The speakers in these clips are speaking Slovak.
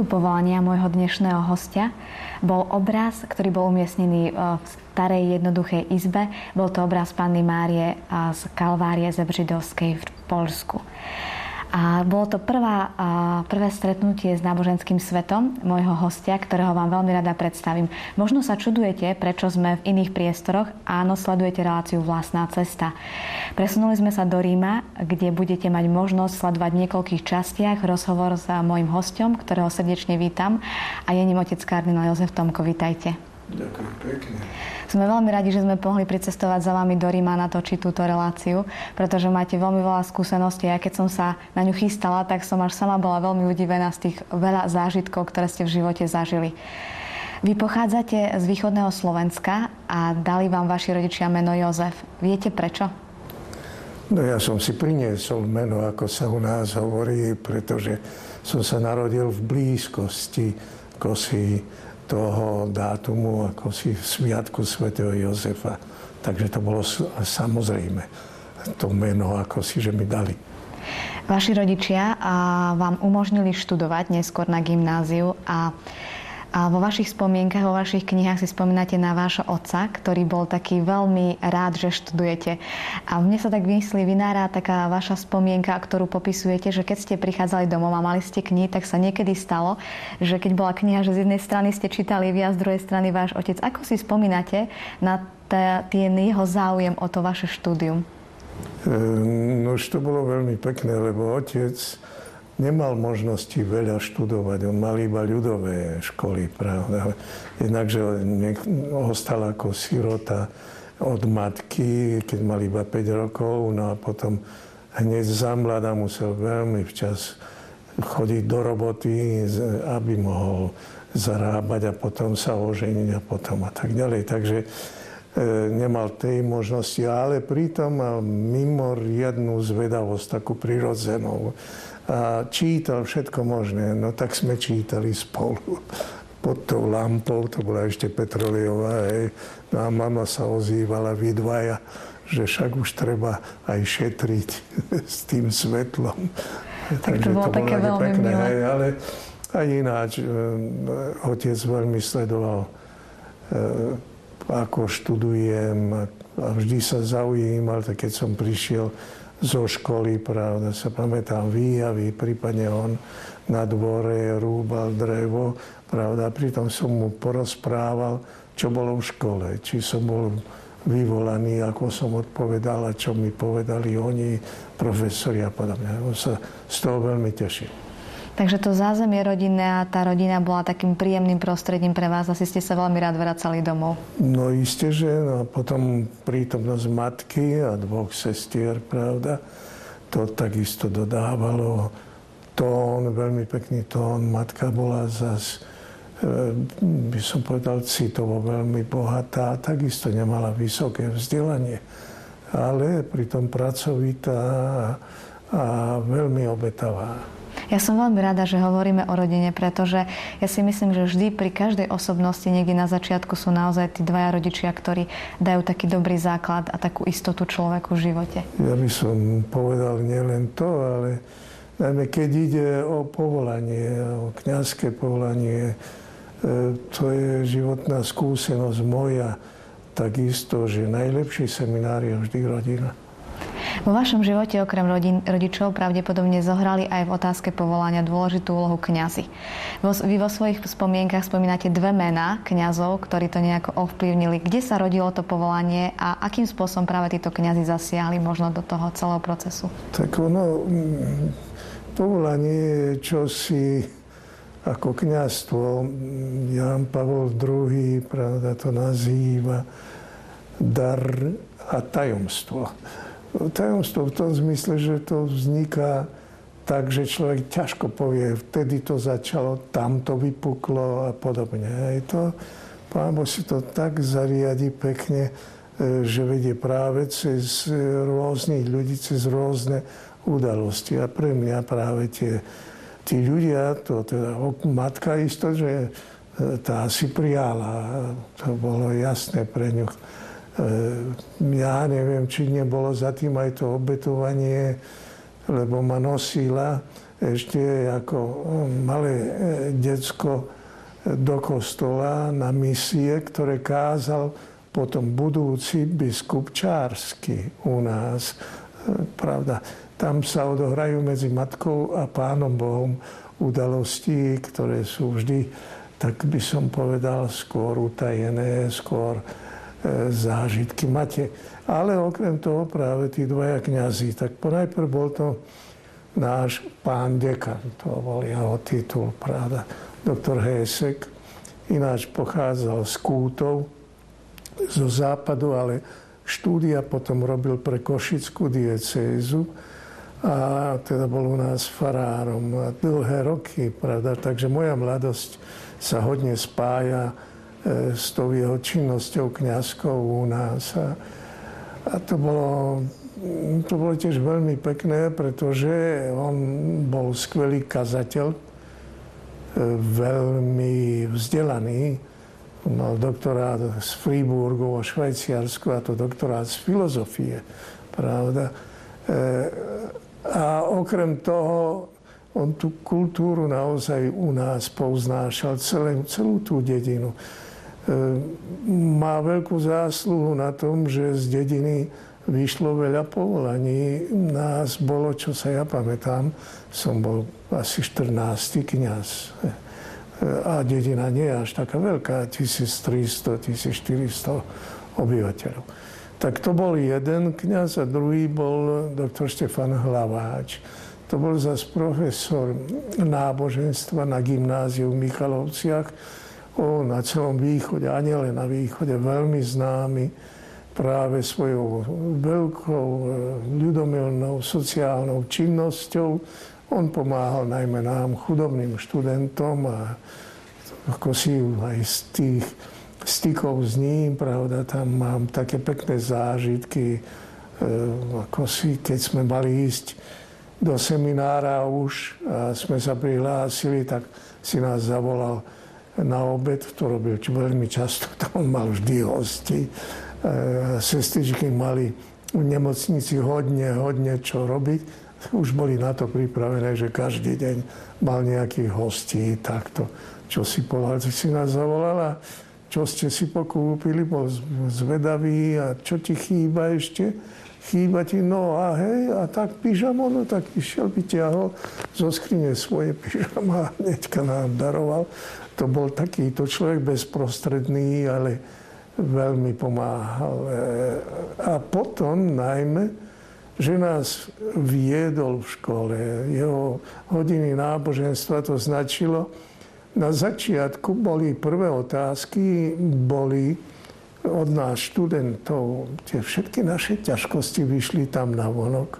Povolania môjho dnešného hostia bol obraz, ktorý bol umiestnený e, v starej jednoduchej izbe. Bol to obraz Panny Márie z Kalvárie Zebřidovskej v Polsku. A bolo to prvá, prvé stretnutie s náboženským svetom môjho hostia, ktorého vám veľmi rada predstavím. Možno sa čudujete, prečo sme v iných priestoroch. Áno, sledujete reláciu Vlastná cesta. Presunuli sme sa do Ríma, kde budete mať možnosť sledovať v niekoľkých častiach rozhovor s mojim hostom, ktorého srdečne vítam. A je ním otec kardinál Jozef Tomko. Vítajte. Ďakujem pekne. Sme veľmi radi, že sme mohli pricestovať za vami do Ríma natočiť túto reláciu, pretože máte veľmi veľa skúseností. A keď som sa na ňu chystala, tak som až sama bola veľmi udivená z tých veľa zážitkov, ktoré ste v živote zažili. Vy pochádzate z východného Slovenska a dali vám vaši rodičia meno Jozef. Viete prečo? No ja som si priniesol meno, ako sa u nás hovorí, pretože som sa narodil v blízkosti Kosy toho dátumu ako si v Sviatku svätého Jozefa. Takže to bolo samozrejme to meno, ako si, že mi dali. Vaši rodičia vám umožnili študovať neskôr na gymnáziu a a vo vašich spomienkach, vo vašich knihách si spomínate na vášho otca, ktorý bol taký veľmi rád, že študujete. A mne sa tak vymyslí, vynára taká vaša spomienka, ktorú popisujete, že keď ste prichádzali domov a mali ste knihy, tak sa niekedy stalo, že keď bola kniha, že z jednej strany ste čítali vy a z druhej strany váš otec. Ako si spomínate na ten jeho záujem o to vaše štúdium? No už to bolo veľmi pekné, lebo otec nemal možnosti veľa študovať. On mal iba ľudové školy, pravda. Jednakže ostal ako sirota od matky, keď mal iba 5 rokov, no a potom hneď za mladá musel veľmi včas chodiť do roboty, aby mohol zarábať a potom sa oženiť a potom a tak ďalej. Takže e, nemal tej možnosti, ale pritom mal mimoriadnú zvedavosť, takú prirodzenú a čítal všetko možné. No tak sme čítali spolu pod tou lampou, to bola ešte petroliová, hej. No a mama sa ozývala, vy dvaja, že však už treba aj šetriť s tým svetlom. Tak to bolo to také veľmi pekné, milé. Hej, ale aj ináč, e, otec veľmi sledoval, e, ako študujem a vždy sa zaujímal, tak keď som prišiel zo školy, pravda, sa pamätám výjavy, prípadne on na dvore rúbal drevo, pravda, pritom som mu porozprával, čo bolo v škole, či som bol vyvolaný, ako som odpovedal a čo mi povedali oni, profesori a podobne. On sa z toho veľmi tešil. Takže to zázemie rodinné a tá rodina bola takým príjemným prostredím pre vás. Asi ste sa veľmi rád vracali domov. No isté, že. No potom prítomnosť matky a dvoch sestier, pravda, to takisto dodávalo tón, veľmi pekný tón. Matka bola zas e, by som povedal, citovo veľmi bohatá, takisto nemala vysoké vzdelanie, ale pritom pracovitá a veľmi obetavá. Ja som veľmi rada, že hovoríme o rodine, pretože ja si myslím, že vždy pri každej osobnosti niekde na začiatku sú naozaj tí dvaja rodičia, ktorí dajú taký dobrý základ a takú istotu človeku v živote. Ja by som povedal nielen to, ale najmä keď ide o povolanie, o kniazské povolanie, e, to je životná skúsenosť moja, takisto, že najlepší seminár je vždy rodina. Vo vašom živote okrem rodin, rodičov pravdepodobne zohrali aj v otázke povolania dôležitú úlohu kňazi. Vy vo svojich spomienkach spomínate dve mená kňazov, ktorí to nejako ovplyvnili. Kde sa rodilo to povolanie a akým spôsobom práve títo kňazi zasiahli možno do toho celého procesu? Tak ono, mm, povolanie je čosi ako kňazstvo. Jan Pavol II, pravda, to nazýva dar a tajomstvo. Tajomstvo v tom zmysle, že to vzniká tak, že človek ťažko povie, vtedy to začalo, tam to vypuklo a podobne. Aj to, pán Boh si to tak zariadi pekne, e, že vedie práve cez rôznych ľudí, cez rôzne udalosti. A pre mňa práve tie, tí ľudia, to teda matka isto, že e, tá si prijala. To bolo jasné pre ňu ja neviem, či nebolo za tým aj to obetovanie lebo ma nosila ešte ako malé e, decko do kostola na misie, ktoré kázal potom budúci biskup Čársky u nás. E, pravda, tam sa odohrajú medzi Matkou a Pánom Bohom udalosti, ktoré sú vždy, tak by som povedal, skôr utajené, skôr e, zážitky. Máte. Ale okrem toho práve tí dvaja kňazí, tak ponajprv bol to náš pán dekan, to bol jeho titul, pravda, doktor Hesek, ináč pochádzal z Kútov, zo západu, ale štúdia potom robil pre Košickú diecézu. A teda bol u nás farárom dlhé roky, pravda, takže moja mladosť sa hodne spája s tou jeho činnosťou kňazkou u nás. A, a to bolo, to bolo tiež veľmi pekné, pretože on bol skvelý kazateľ, e, veľmi vzdelaný. Mal doktorát z Friburgu vo Švajciarsku a to doktorát z filozofie, pravda. E, a okrem toho, on tú kultúru naozaj u nás poznášal, celú, celú tú dedinu. Ehm, má veľkú zásluhu na tom, že z dediny vyšlo veľa povolaní. Nás bolo, čo sa ja pamätám, som bol asi 14. kniaz. A dedina nie je až taká veľká, 1300-1400 obyvateľov. Tak to bol jeden kniaz a druhý bol doktor Štefan Hlaváč. To bol zase profesor náboženstva na gymnáziu v Michalovciach o, na celom východe, a nielen na východe, veľmi známy práve svojou veľkou e, ľudomilnou sociálnou činnosťou. On pomáhal najmä nám, chudobným študentom a ako si aj z tých stykov s ním, pravda, tam mám také pekné zážitky, e, ako si, keď sme mali ísť do seminára už a sme sa prihlásili, tak si nás zavolal na obed, to robil veľmi často, tam mal vždy hosti. E, sestričky mali v nemocnici hodne, hodne čo robiť. Už boli na to pripravené, že každý deň mal nejakých hostí, takto. Čo si povedal, si nás zavolala, čo ste si pokúpili, bol zvedavý a čo ti chýba ešte? Chýba ti, no a hej, a tak pyžamo, no tak išiel, vyťahol zo skrine svoje pyžama a hneďka nám daroval to bol takýto človek bezprostredný, ale veľmi pomáhal. E, a potom najmä, že nás viedol v škole. Jeho hodiny náboženstva to značilo. Na začiatku boli prvé otázky, boli od nás študentov. Tie všetky naše ťažkosti vyšli tam na vonok.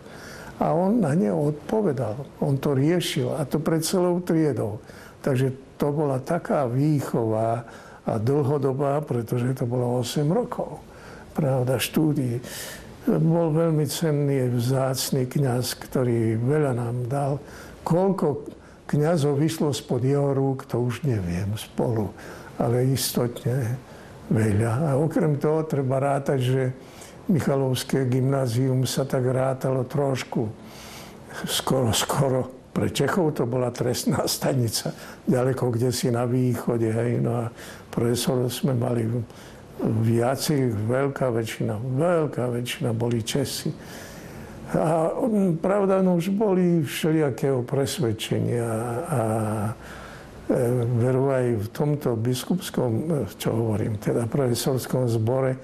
A on na ne odpovedal. On to riešil. A to pred celou triedou. Takže to bola taká výchova a dlhodobá, pretože to bolo 8 rokov, pravda, štúdií. Bol veľmi cenný, vzácný kňaz, ktorý veľa nám dal. Koľko kňazov vyšlo spod jeho rúk, to už neviem spolu, ale istotne veľa. A okrem toho treba rátať, že Michalovské gymnázium sa tak rátalo trošku skoro, skoro pre Čechov to bola trestná stanica, ďaleko kde si na východe. Hej. No a profesorov sme mali viaci, veľká väčšina, veľká väčšina boli Česi. A pravda, no už boli všelijakého presvedčenia a e, veru aj v tomto biskupskom, e, čo hovorím, teda profesorskom zbore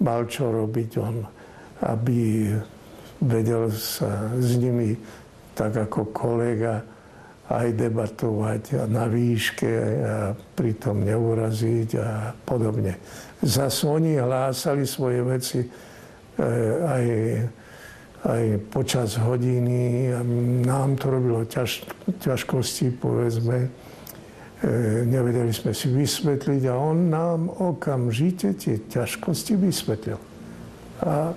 mal čo robiť on, aby vedel sa s nimi tak ako kolega aj debatovať na výške a pritom neuraziť a podobne. Zas oni hlásali svoje veci e, aj, aj počas hodiny a nám to robilo ťaž, ťažkosti, povedzme. E, nevedeli sme si vysvetliť a on nám okamžite tie ťažkosti vysvetlil. A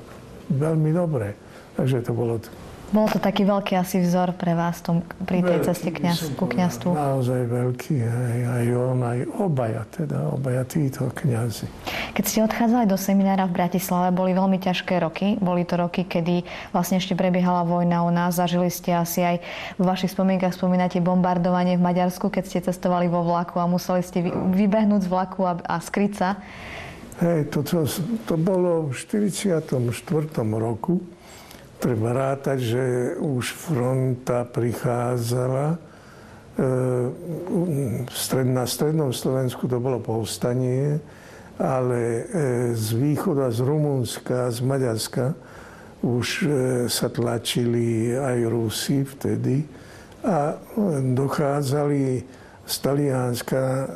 veľmi dobre. Takže to bolo Bol to taký veľký asi vzor pre vás tom, pri tej veľký, ceste kniaz, ku kniazstvu. Naozaj veľký, aj, aj on, aj obaja, teda obaja títo kniazy. Keď ste odchádzali do seminára v Bratislave, boli veľmi ťažké roky. Boli to roky, kedy vlastne ešte prebiehala vojna u nás. Zažili ste asi aj v vašich spomienkach spomínate bombardovanie v Maďarsku, keď ste cestovali vo vlaku a museli ste vybehnúť z vlaku a, a skryť sa. Hej, to, to, to bolo v 44. roku treba rátať, že už fronta prichádzala. E, na strednom Slovensku to bolo povstanie, ale e, z východu z Rumunska, z Maďarska už e, sa tlačili aj Rusi vtedy a dochádzali z Talianska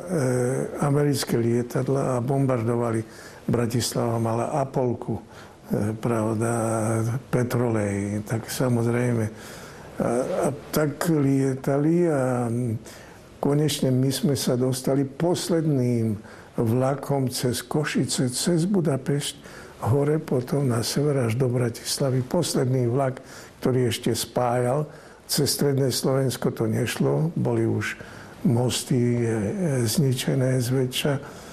americké lietadla a bombardovali Bratislava mala Apolku pravda, petrolej, tak samozrejme. A, a tak lietali a konečne my sme sa dostali posledným vlakom cez Košice, cez Budapešť, hore potom na sever až do Bratislavy. Posledný vlak, ktorý ešte spájal. Cez stredné Slovensko to nešlo, boli už mosty e, e, zničené zväčša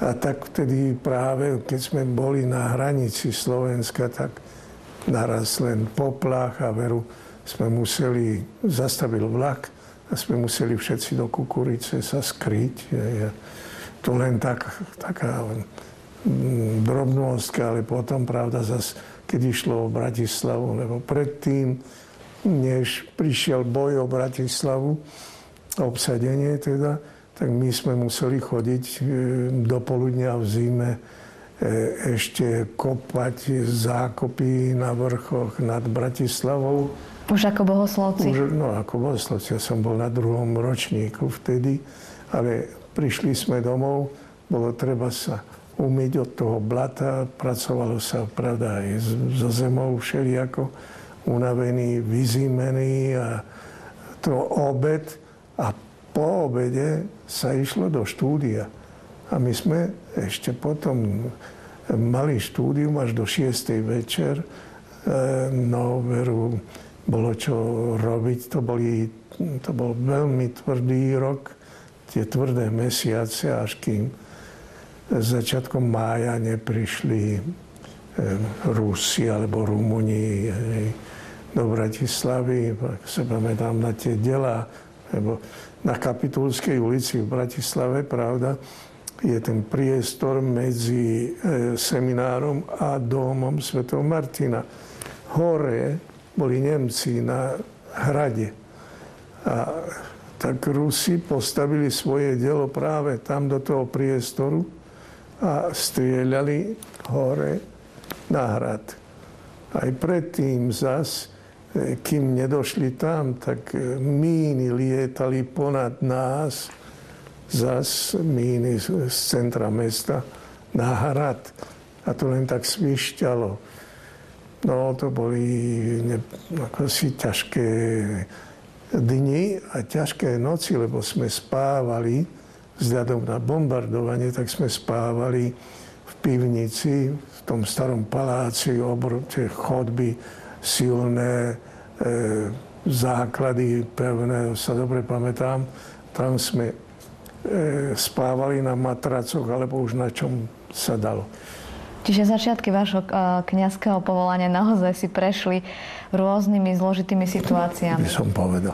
a tak vtedy práve, keď sme boli na hranici Slovenska, tak naraz len poplach a veru sme museli, zastavil vlak a sme museli všetci do kukurice sa skryť. To len tak, taká mm, drobnostka, ale potom, pravda, zase, keď išlo o Bratislavu, lebo predtým, než prišiel boj o Bratislavu, obsadenie teda, tak my sme museli chodiť e, do poludnia v zime e, ešte kopať zákopy na vrchoch nad Bratislavou. Už ako bohoslovci? Už, no, ako bohoslovci. Ja som bol na druhom ročníku vtedy, ale prišli sme domov, bolo treba sa umyť od toho blata, pracovalo sa, pravda, aj so zemou všelijako, unavený, vyzimený a to obed a po obede sa išlo do štúdia. A my sme ešte potom mali štúdium až do 6. večer. E, no, veru, bolo čo robiť. To, boli, to bol veľmi tvrdý rok, tie tvrdé mesiace, až kým začiatkom mája neprišli e, Rusi alebo Rumuni do Bratislavy. Sa pamätám na tie dela, lebo na Kapitulskej ulici v Bratislave, pravda, je ten priestor medzi e, seminárom a domom Sv. Martina. Hore boli Nemci na hrade. A tak Rusi postavili svoje dielo práve tam do toho priestoru a strieľali hore na hrad. Aj predtým zas kým nedošli tam, tak míny lietali ponad nás, zas míny z centra mesta na hrad. A to len tak svišťalo. No to boli ne, ako si ťažké dni a ťažké noci, lebo sme spávali, vzhľadom na bombardovanie, tak sme spávali v pivnici, v tom starom paláci, obrovské chodby, silné e, základy pevné, sa dobre pamätám. Tam sme e, spávali na matracoch, alebo už na čom sa dalo. Čiže začiatky vášho uh, kniazského povolania naozaj si prešli rôznymi zložitými situáciami. By som povedal.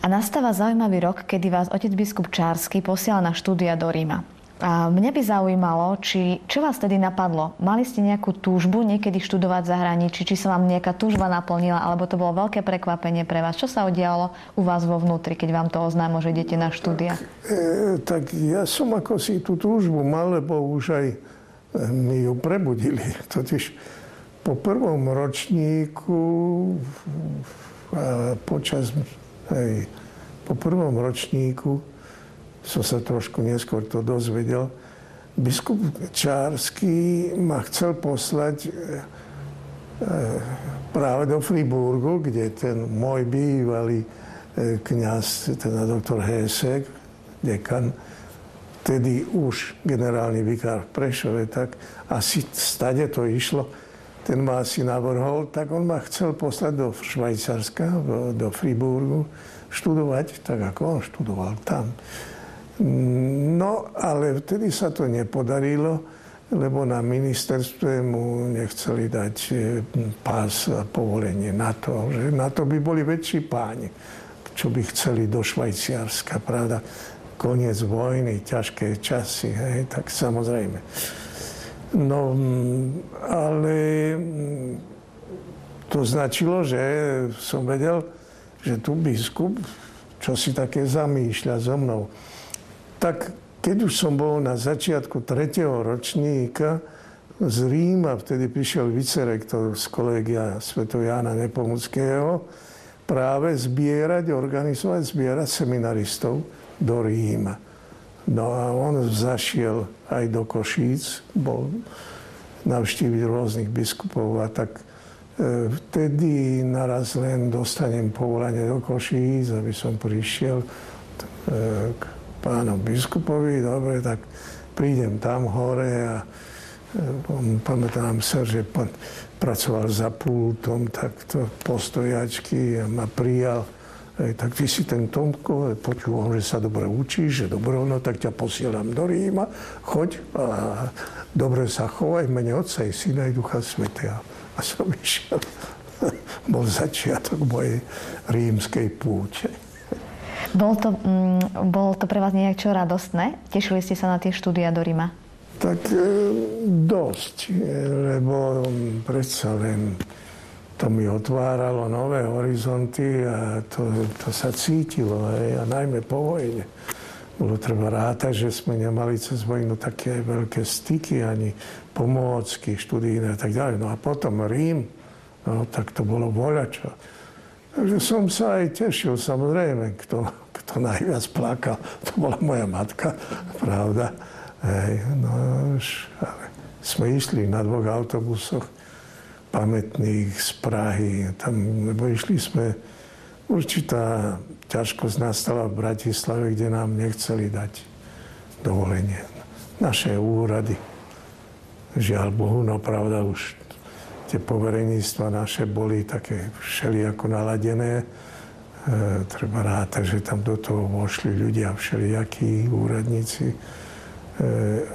A nastáva zaujímavý rok, kedy vás otec biskup Čársky posiela na štúdia do Ríma. A mňa by zaujímalo, či, čo vás tedy napadlo? Mali ste nejakú túžbu niekedy študovať zahraničí? Či sa vám nejaká túžba naplnila? Alebo to bolo veľké prekvapenie pre vás? Čo sa udialo u vás vo vnútri, keď vám to oznámo, že idete na štúdia? E, tak ja som ako si tú túžbu mal, lebo už aj e, mi ju prebudili. Totiž po prvom ročníku a počas, hej, po prvom ročníku som sa trošku neskôr to dozvedel. Biskup Čársky ma chcel poslať e, e, práve do Friburgu, kde ten môj bývalý e, kniaz, teda doktor Hesek, dekan, vtedy už generálny vikár v Prešove, tak asi stade to išlo. ten ma asi navrhol, tak on ma chcel poslať do Švajcarska, do Friburgu, študovať, tak ako on študoval tam. No, ale vtedy sa to nepodarilo, lebo na ministerstve mu nechceli dať e, pás a povolenie na to, že na to by boli väčší páni, čo by chceli do Švajciarska, pravda. Koniec vojny, ťažké časy, hej, tak samozrejme. No, ale to značilo, že som vedel, že tu biskup čo si také zamýšľa so mnou. Tak keď už som bol na začiatku tretieho ročníka z Ríma, vtedy prišiel vicerektor z kolegia Sv. Jána Nepomuckého, práve zbierať, organizovať, zbierať seminaristov do Ríma. No a on zašiel aj do Košíc, bol navštíviť rôznych biskupov a tak e, vtedy naraz len dostanem povolanie do Košíc, aby som prišiel e, k pánom biskupovi, dobre, tak prídem tam hore a e, pamätám sa, že pracoval za pultom, tak to postojačky a ma prijal Hej, tak ty si ten Tomko, počúvam, že sa dobre učíš, že dobre, no tak ťa posielam do Ríma, choď a dobre sa chovaj mene Otca i Syna i Ducha Svetého. A som išiel. Bol začiatok mojej rímskej púte. Bolo to, mm, bolo to pre vás nejak čo radostné? Tešili ste sa na tie štúdia do Ríma? Tak e, dosť, lebo predsa len to mi otváralo nové horizonty a to, to sa cítilo, hej, a najmä po vojne. Bolo treba rátať, že sme nemali cez vojnu také veľké styky, ani pomôcky, študijné a tak ďalej. No a potom Rím, no tak to bolo voľačo. Takže som sa aj tešil, samozrejme, kto, kto najviac plakal, to bola moja matka, pravda. Hej, no už, ale sme išli na dvoch autobusoch pamätných z Prahy. Tam, lebo išli sme, určitá ťažkosť nastala v Bratislave, kde nám nechceli dať dovolenie. Naše úrady. Žiaľ Bohu, no pravda, už tie povereníctva naše boli také všelijako naladené. E, treba rátať, že tam do toho vošli ľudia, všelijakí úradníci, e,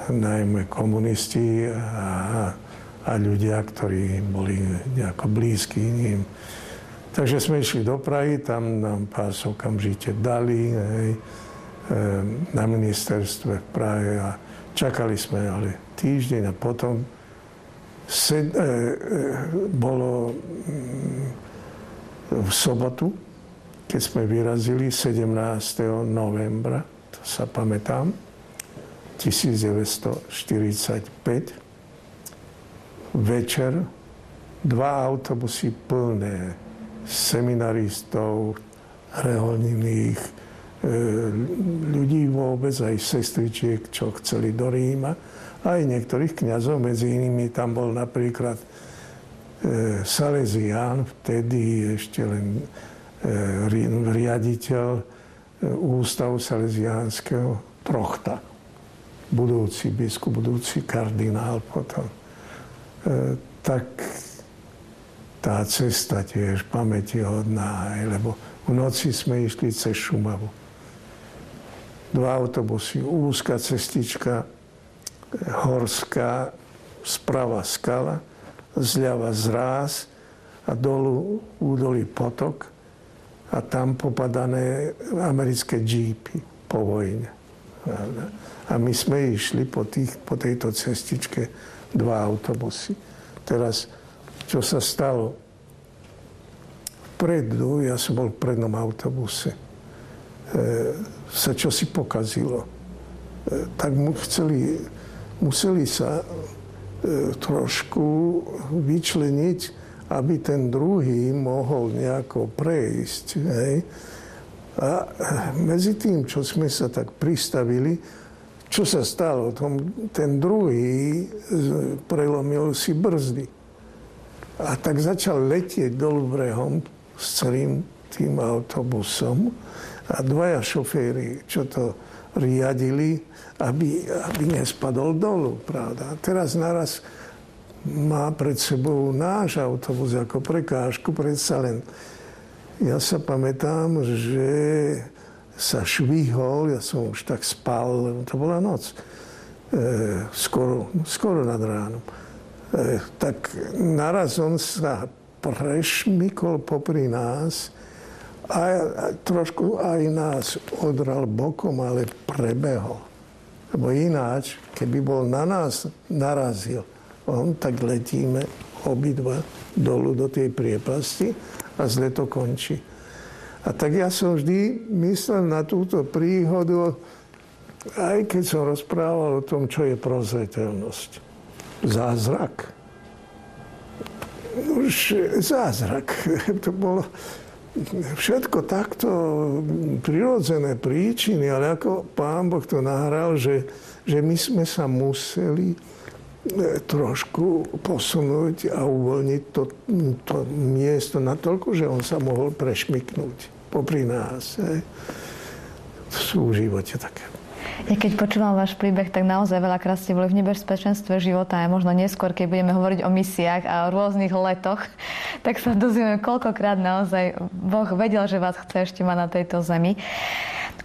najmä komunisti a a ľudia, ktorí boli nejako blízki ním. Takže sme išli do Prahy, tam nám pás okamžite dali hej, na ministerstve v Prahe a čakali sme ale týždeň a potom sed, e, e, bolo mm, v sobotu, keď sme vyrazili 17. novembra, to sa pamätám, 1945, večer dva autobusy plné seminaristov, reholných e, ľudí vôbec, aj sestričiek, čo chceli do Ríma, aj niektorých kňazov, medzi inými tam bol napríklad e, Salesián, vtedy ešte len e, riaditeľ ústavu salesiánskeho Prochta, budúci biskup, budúci kardinál potom. E, tak tá cesta tiež pamätihodná, lebo v noci sme išli cez Šumavu. Dva autobusy, úzka cestička, horská, sprava skala, zľava zráz a dolu údolí potok a tam popadané americké džípy po vojne. A my sme išli po, tých, po tejto cestičke dva autobusy. Teraz, čo sa stalo? Vpredu, ja som bol v prednom autobuse, e, sa čosi pokazilo. E, tak mu chceli, museli sa e, trošku vyčleniť, aby ten druhý mohol nejako prejsť. Hej? A medzi tým, čo sme sa tak pristavili, čo sa stalo? ten druhý prelomil si brzdy. A tak začal letieť dolu brehom s celým tým autobusom a dvaja šoféry, čo to riadili, aby, aby nespadol dolu, pravda. Teraz naraz má pred sebou náš autobus ako prekážku, predsa len. Ja sa pamätám, že sa švihol, ja som už tak spal, to bola noc, e, skoro, skoro nad ránom. E, tak naraz on sa prešmykol popri nás a, trošku aj nás odral bokom, ale prebehol. Lebo ináč, keby bol na nás narazil, on, tak letíme obidva dolu do tej priepasti a zle to končí. A tak ja som vždy myslel na túto príhodu, aj keď som rozprával o tom, čo je prozreteľnosť. Zázrak. Už zázrak. To bolo všetko takto prirodzené príčiny, ale ako pán Boh to nahral, že, že my sme sa museli e, trošku posunúť a uvoľniť to, to miesto natoľko, že on sa mohol prešmiknúť popri nás. Hej. Sú v živote také. Ja keď počúvam váš príbeh, tak naozaj veľakrát ste boli v nebezpečenstve života a možno neskôr, keď budeme hovoriť o misiách a o rôznych letoch, tak sa dozvieme, koľkokrát naozaj Boh vedel, že vás chce ešte mať na tejto zemi.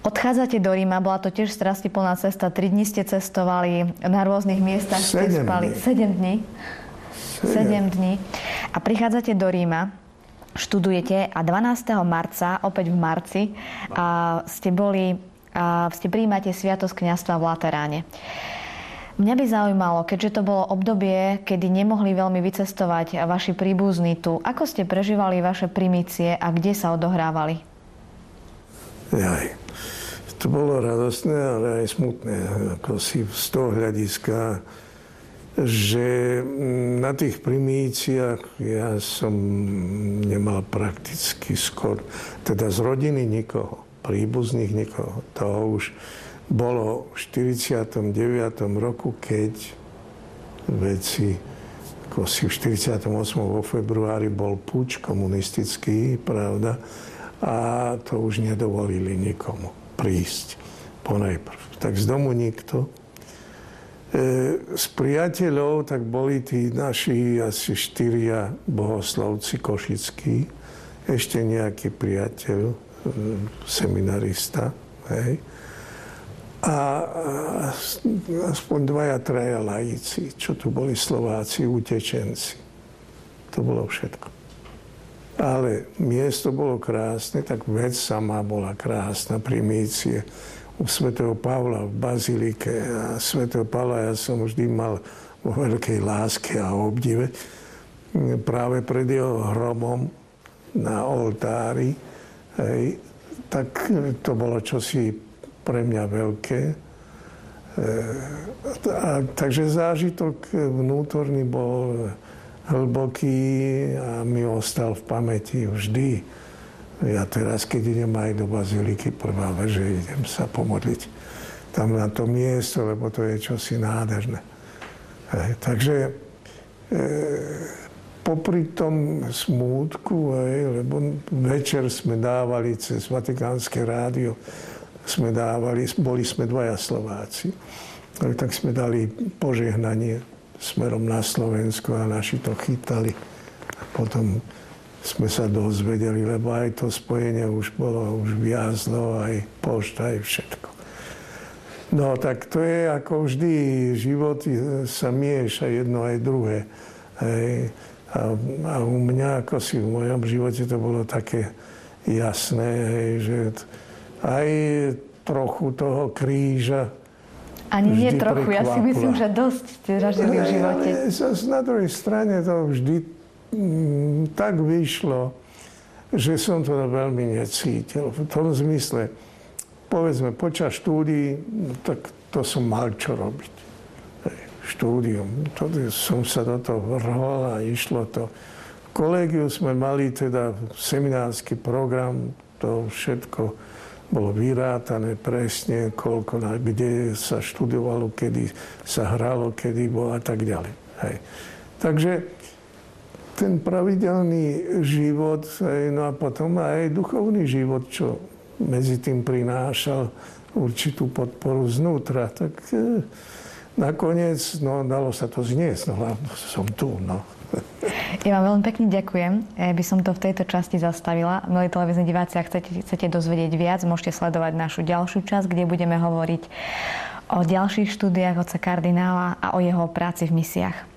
Odchádzate do Ríma, bola to tiež strastiplná cesta. Tri dní ste cestovali na rôznych miestach, ste spali. Sedem dní. Sedem dní. A prichádzate do Ríma študujete a 12. marca, opäť v marci, a ste boli, a ste príjmate sviatosť kniastva v Lateráne. Mňa by zaujímalo, keďže to bolo obdobie, kedy nemohli veľmi vycestovať vaši príbuzní tu, ako ste prežívali vaše primície a kde sa odohrávali? Jaj, to bolo radostné, ale aj smutné. Ako si z toho hľadiska že na tých primíciách ja som nemal prakticky skôr, teda z rodiny nikoho, príbuzných nikoho. To už bolo v 49. roku, keď veci, ako si v 48. vo februári bol púč komunistický, pravda, a to už nedovolili nikomu prísť ponajprv. Tak z domu nikto, e, priateľov tak boli tí naši asi štyria bohoslovci košickí, ešte nejaký priateľ, seminarista, hej. A aspoň dvaja, traja lajíci, čo tu boli Slováci, utečenci. To bolo všetko. Ale miesto bolo krásne, tak vec sama bola krásna, primície u svätého Pavla v Bazilike. A svätého Pavla ja som vždy mal vo veľkej láske a obdive práve pred jeho hromom na oltári. Hej, tak to bolo čosi pre mňa veľké. E, a, takže zážitok vnútorný bol hlboký a mi ostal v pamäti vždy ja teraz, keď idem aj do Baziliky, prvá vec, že idem sa pomodliť tam na to miesto, lebo to je čosi nádherné. Hej, takže e, popri tom smútku, hej, lebo večer sme dávali cez Vatikánske rádio, sme dávali, boli sme dvaja Slováci, tak sme dali požehnanie smerom na Slovensko a naši to chytali. A potom sme sa dozvedeli, lebo aj to spojenie už bolo, už viazlo, aj pošta, aj všetko. No tak to je ako vždy, život sa mieša jedno aj druhé. Hej. A, a u mňa, ako si v mojom živote to bolo také jasné, hej, že aj trochu toho kríža ani nie trochu, ja si myslím, že dosť ste zažili v živote. Na druhej strane to vždy Mm, tak vyšlo, že som to veľmi necítil. V tom zmysle, povedzme, počas štúdií, no, tak to som mal čo robiť. Štúdium. To som sa do toho vrhol a išlo to. V kolégiu sme mali teda seminársky program, to všetko bolo vyrátané presne, koľko, kde sa študovalo, kedy sa hralo, kedy bolo a tak ďalej. Hej. Takže ten pravidelný život, no a potom aj duchovný život, čo medzi tým prinášal určitú podporu znútra. Tak e, nakoniec, no, dalo sa to zniesť, no, som tu, no. Ja vám veľmi pekne ďakujem. Ja by som to v tejto časti zastavila. Milí televízni diváci, ak chcete, chcete dozvedieť viac, môžete sledovať našu ďalšiu časť, kde budeme hovoriť o ďalších štúdiách oca kardinála a o jeho práci v misiách.